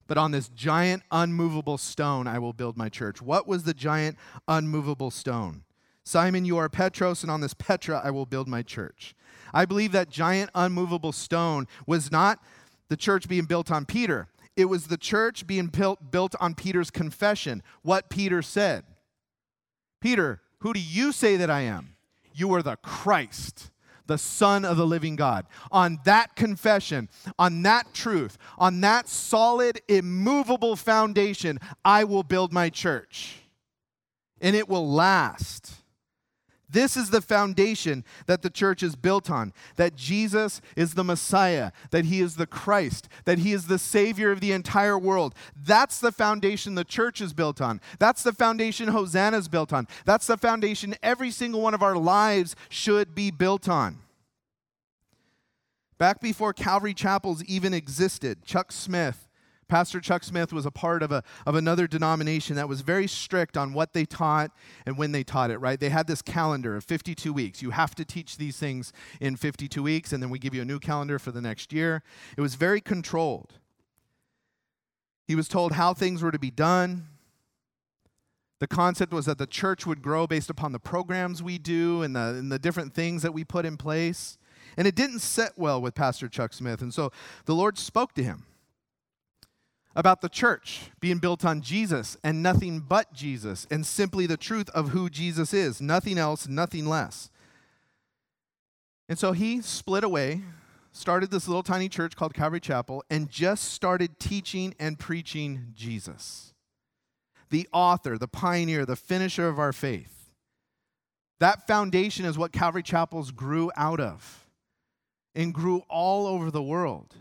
but on this giant, unmovable stone I will build my church. What was the giant, unmovable stone? Simon, you are Petros, and on this Petra I will build my church. I believe that giant, unmovable stone was not the church being built on Peter, it was the church being built, built on Peter's confession, what Peter said. Peter, who do you say that I am? You are the Christ, the Son of the living God. On that confession, on that truth, on that solid, immovable foundation, I will build my church. And it will last. This is the foundation that the church is built on that Jesus is the Messiah, that he is the Christ, that he is the Savior of the entire world. That's the foundation the church is built on. That's the foundation Hosanna is built on. That's the foundation every single one of our lives should be built on. Back before Calvary Chapels even existed, Chuck Smith Pastor Chuck Smith was a part of, a, of another denomination that was very strict on what they taught and when they taught it, right? They had this calendar of 52 weeks. You have to teach these things in 52 weeks, and then we give you a new calendar for the next year. It was very controlled. He was told how things were to be done. The concept was that the church would grow based upon the programs we do and the, and the different things that we put in place. And it didn't set well with Pastor Chuck Smith. And so the Lord spoke to him about the church being built on Jesus and nothing but Jesus and simply the truth of who Jesus is, nothing else, nothing less. And so he split away, started this little tiny church called Calvary Chapel, and just started teaching and preaching Jesus. The author, the pioneer, the finisher of our faith. That foundation is what Calvary Chapels grew out of and grew all over the world.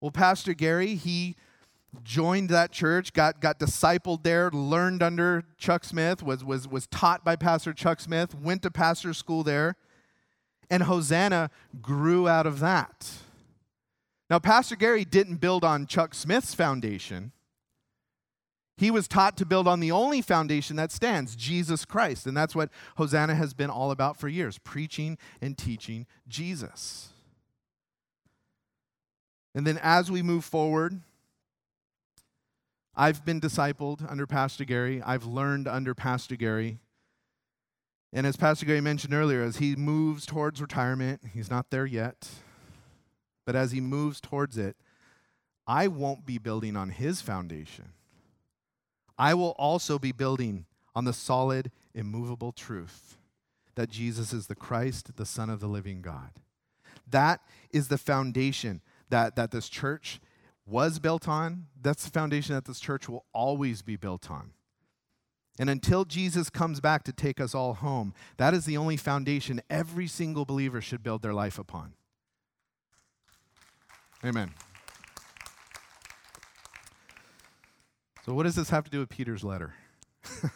Well, Pastor Gary, he joined that church, got, got discipled there, learned under Chuck Smith, was, was, was taught by Pastor Chuck Smith, went to pastor school there, and Hosanna grew out of that. Now, Pastor Gary didn't build on Chuck Smith's foundation. He was taught to build on the only foundation that stands, Jesus Christ. And that's what Hosanna has been all about for years preaching and teaching Jesus. And then as we move forward, I've been discipled under Pastor Gary. I've learned under Pastor Gary. And as Pastor Gary mentioned earlier, as he moves towards retirement, he's not there yet, but as he moves towards it, I won't be building on his foundation. I will also be building on the solid, immovable truth that Jesus is the Christ, the Son of the living God. That is the foundation that, that this church was built on. That's the foundation that this church will always be built on. And until Jesus comes back to take us all home, that is the only foundation every single believer should build their life upon. Amen. So, what does this have to do with Peter's letter?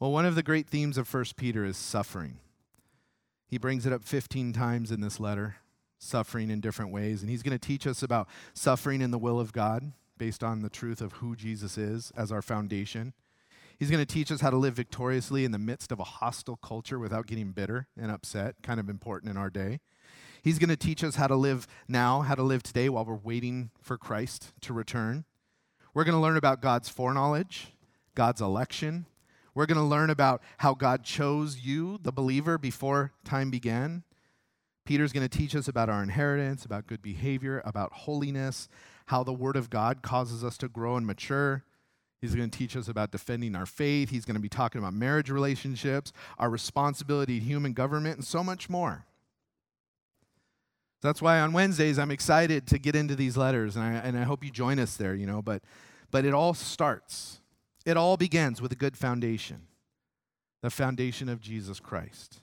well, one of the great themes of 1 Peter is suffering. He brings it up 15 times in this letter, suffering in different ways. And he's going to teach us about suffering in the will of God based on the truth of who Jesus is as our foundation. He's going to teach us how to live victoriously in the midst of a hostile culture without getting bitter and upset, kind of important in our day. He's going to teach us how to live now, how to live today while we're waiting for Christ to return. We're going to learn about God's foreknowledge, God's election. We're going to learn about how God chose you, the believer, before time began. Peter's going to teach us about our inheritance, about good behavior, about holiness, how the Word of God causes us to grow and mature. He's going to teach us about defending our faith. He's going to be talking about marriage relationships, our responsibility to human government, and so much more. That's why on Wednesdays I'm excited to get into these letters, and I, and I hope you join us there, you know. But, but it all starts, it all begins with a good foundation the foundation of Jesus Christ.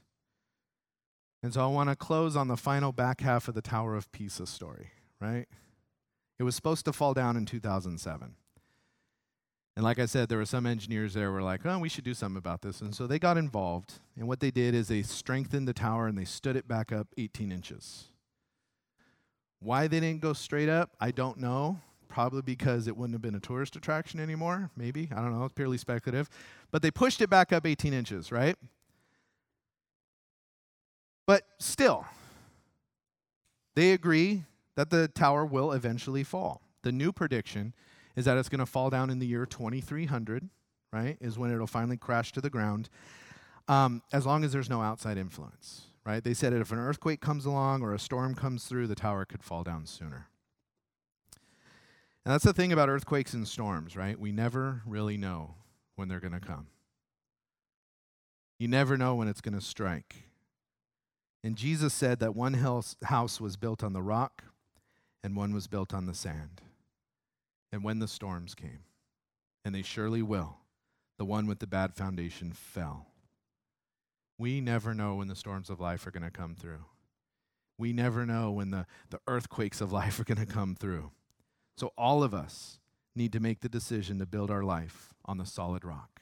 And so I want to close on the final back half of the Tower of Pisa story, right? It was supposed to fall down in 2007. And like I said, there were some engineers there who were like, oh, we should do something about this. And so they got involved. And what they did is they strengthened the tower and they stood it back up 18 inches. Why they didn't go straight up, I don't know. Probably because it wouldn't have been a tourist attraction anymore. Maybe. I don't know. It's purely speculative. But they pushed it back up 18 inches, right? But still, they agree that the tower will eventually fall. The new prediction is that it's going to fall down in the year 2300, right? Is when it'll finally crash to the ground, um, as long as there's no outside influence, right? They said that if an earthquake comes along or a storm comes through, the tower could fall down sooner. And that's the thing about earthquakes and storms, right? We never really know when they're going to come. You never know when it's going to strike. And Jesus said that one house was built on the rock and one was built on the sand. And when the storms came, and they surely will, the one with the bad foundation fell. We never know when the storms of life are going to come through. We never know when the, the earthquakes of life are going to come through. So, all of us need to make the decision to build our life on the solid rock,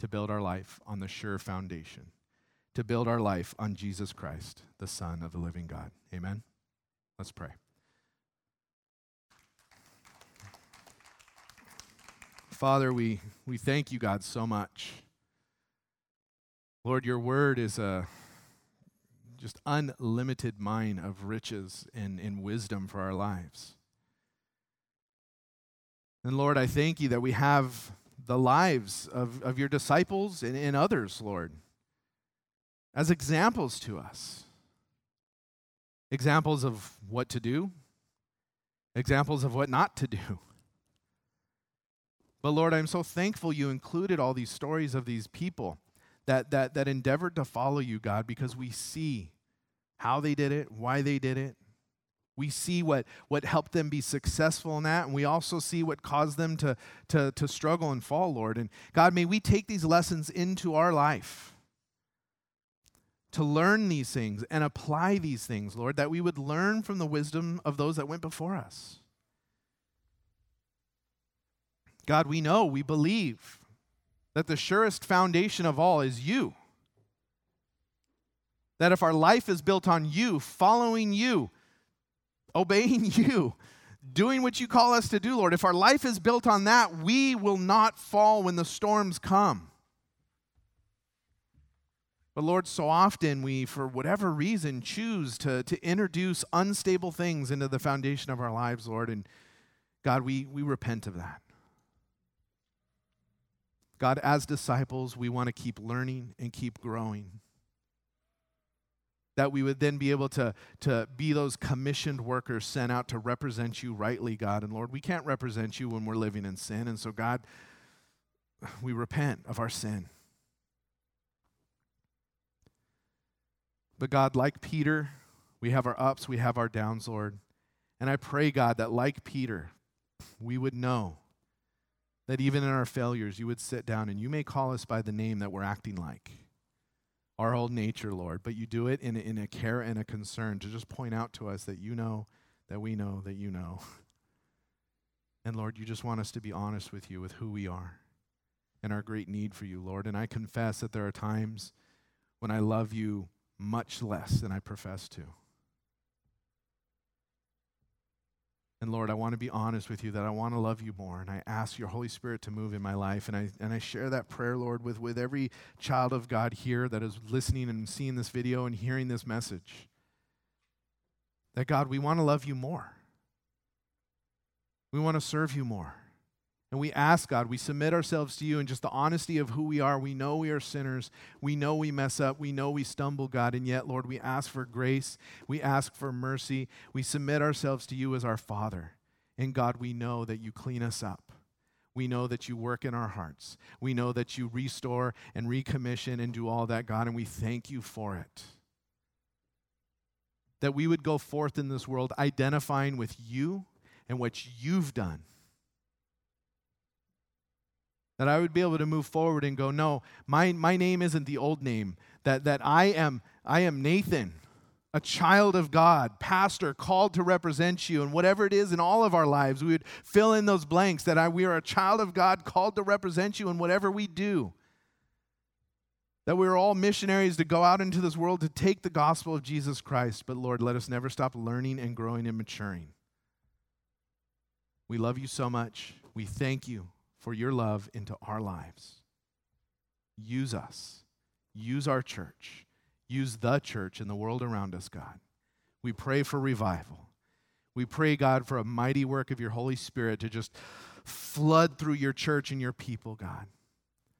to build our life on the sure foundation, to build our life on Jesus Christ, the Son of the living God. Amen? Let's pray. Father, we, we thank you, God, so much. Lord, your word is a just unlimited mine of riches and, and wisdom for our lives. And Lord, I thank you that we have the lives of, of your disciples and, and others, Lord, as examples to us. Examples of what to do, examples of what not to do. But Lord, I'm so thankful you included all these stories of these people that, that, that endeavored to follow you, God, because we see how they did it, why they did it. We see what, what helped them be successful in that, and we also see what caused them to, to, to struggle and fall, Lord. And God, may we take these lessons into our life to learn these things and apply these things, Lord, that we would learn from the wisdom of those that went before us. God, we know, we believe that the surest foundation of all is you. That if our life is built on you, following you, obeying you, doing what you call us to do, Lord, if our life is built on that, we will not fall when the storms come. But Lord, so often we, for whatever reason, choose to, to introduce unstable things into the foundation of our lives, Lord. And God, we, we repent of that. God, as disciples, we want to keep learning and keep growing. that we would then be able to, to be those commissioned workers sent out to represent you rightly, God. And Lord, we can't represent you when we're living in sin. And so, God, we repent of our sin. But God, like Peter, we have our ups, we have our downs, Lord. And I pray, God, that like Peter, we would know that even in our failures, you would sit down and you may call us by the name that we're acting like our old nature, Lord, but you do it in in a care and a concern to just point out to us that you know, that we know, that you know. And Lord, you just want us to be honest with you with who we are and our great need for you, Lord. And I confess that there are times when I love you much less than I profess to. And Lord, I want to be honest with you that I want to love you more. And I ask your Holy Spirit to move in my life. And I, and I share that prayer, Lord, with, with every child of God here that is listening and seeing this video and hearing this message. That God, we want to love you more. We want to serve you more. And we ask, God, we submit ourselves to you in just the honesty of who we are. We know we are sinners. We know we mess up. We know we stumble, God. And yet, Lord, we ask for grace. We ask for mercy. We submit ourselves to you as our Father. And God, we know that you clean us up. We know that you work in our hearts. We know that you restore and recommission and do all that, God. And we thank you for it. That we would go forth in this world identifying with you and what you've done that I would be able to move forward and go, no, my, my name isn't the old name. That, that I am I am Nathan, a child of God, pastor, called to represent you. And whatever it is in all of our lives, we would fill in those blanks that I, we are a child of God called to represent you in whatever we do. That we're all missionaries to go out into this world to take the gospel of Jesus Christ. But Lord, let us never stop learning and growing and maturing. We love you so much. We thank you for your love into our lives. Use us. Use our church. Use the church and the world around us, God. We pray for revival. We pray, God, for a mighty work of your Holy Spirit to just flood through your church and your people, God.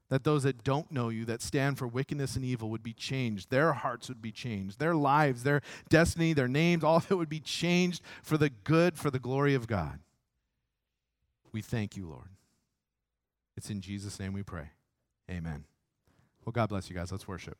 That those that don't know you, that stand for wickedness and evil, would be changed. Their hearts would be changed. Their lives, their destiny, their names, all of it would be changed for the good, for the glory of God. We thank you, Lord. It's in Jesus' name we pray. Amen. Well, God bless you guys. Let's worship.